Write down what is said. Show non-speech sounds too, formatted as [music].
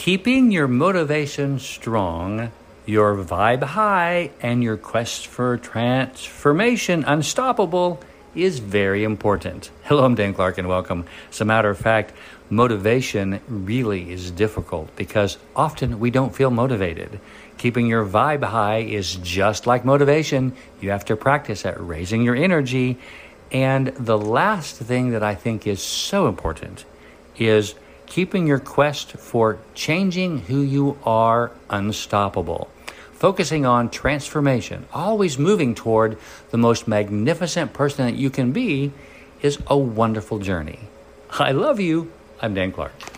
Keeping your motivation strong, your vibe high, and your quest for transformation unstoppable is very important. [laughs] Hello, I'm Dan Clark and welcome. As a matter of fact, motivation really is difficult because often we don't feel motivated. Keeping your vibe high is just like motivation. You have to practice at raising your energy. And the last thing that I think is so important is keeping your quest for changing who you are unstoppable. Focusing on transformation, always moving toward the most magnificent person that you can be, is a wonderful journey. I love you. I'm Dan Clark.